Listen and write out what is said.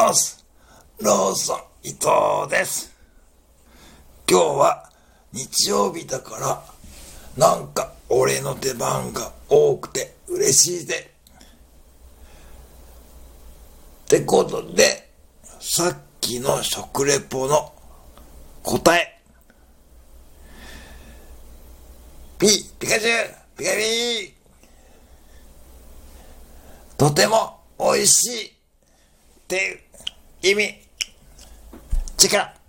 ます。ローソン伊藤です。今日は日曜日だから、なんか俺の出番が多くて嬉しいぜ。ってことで、さっきの食レポの答え。ピピカチュウピカピーとても美味しいっていう意味。力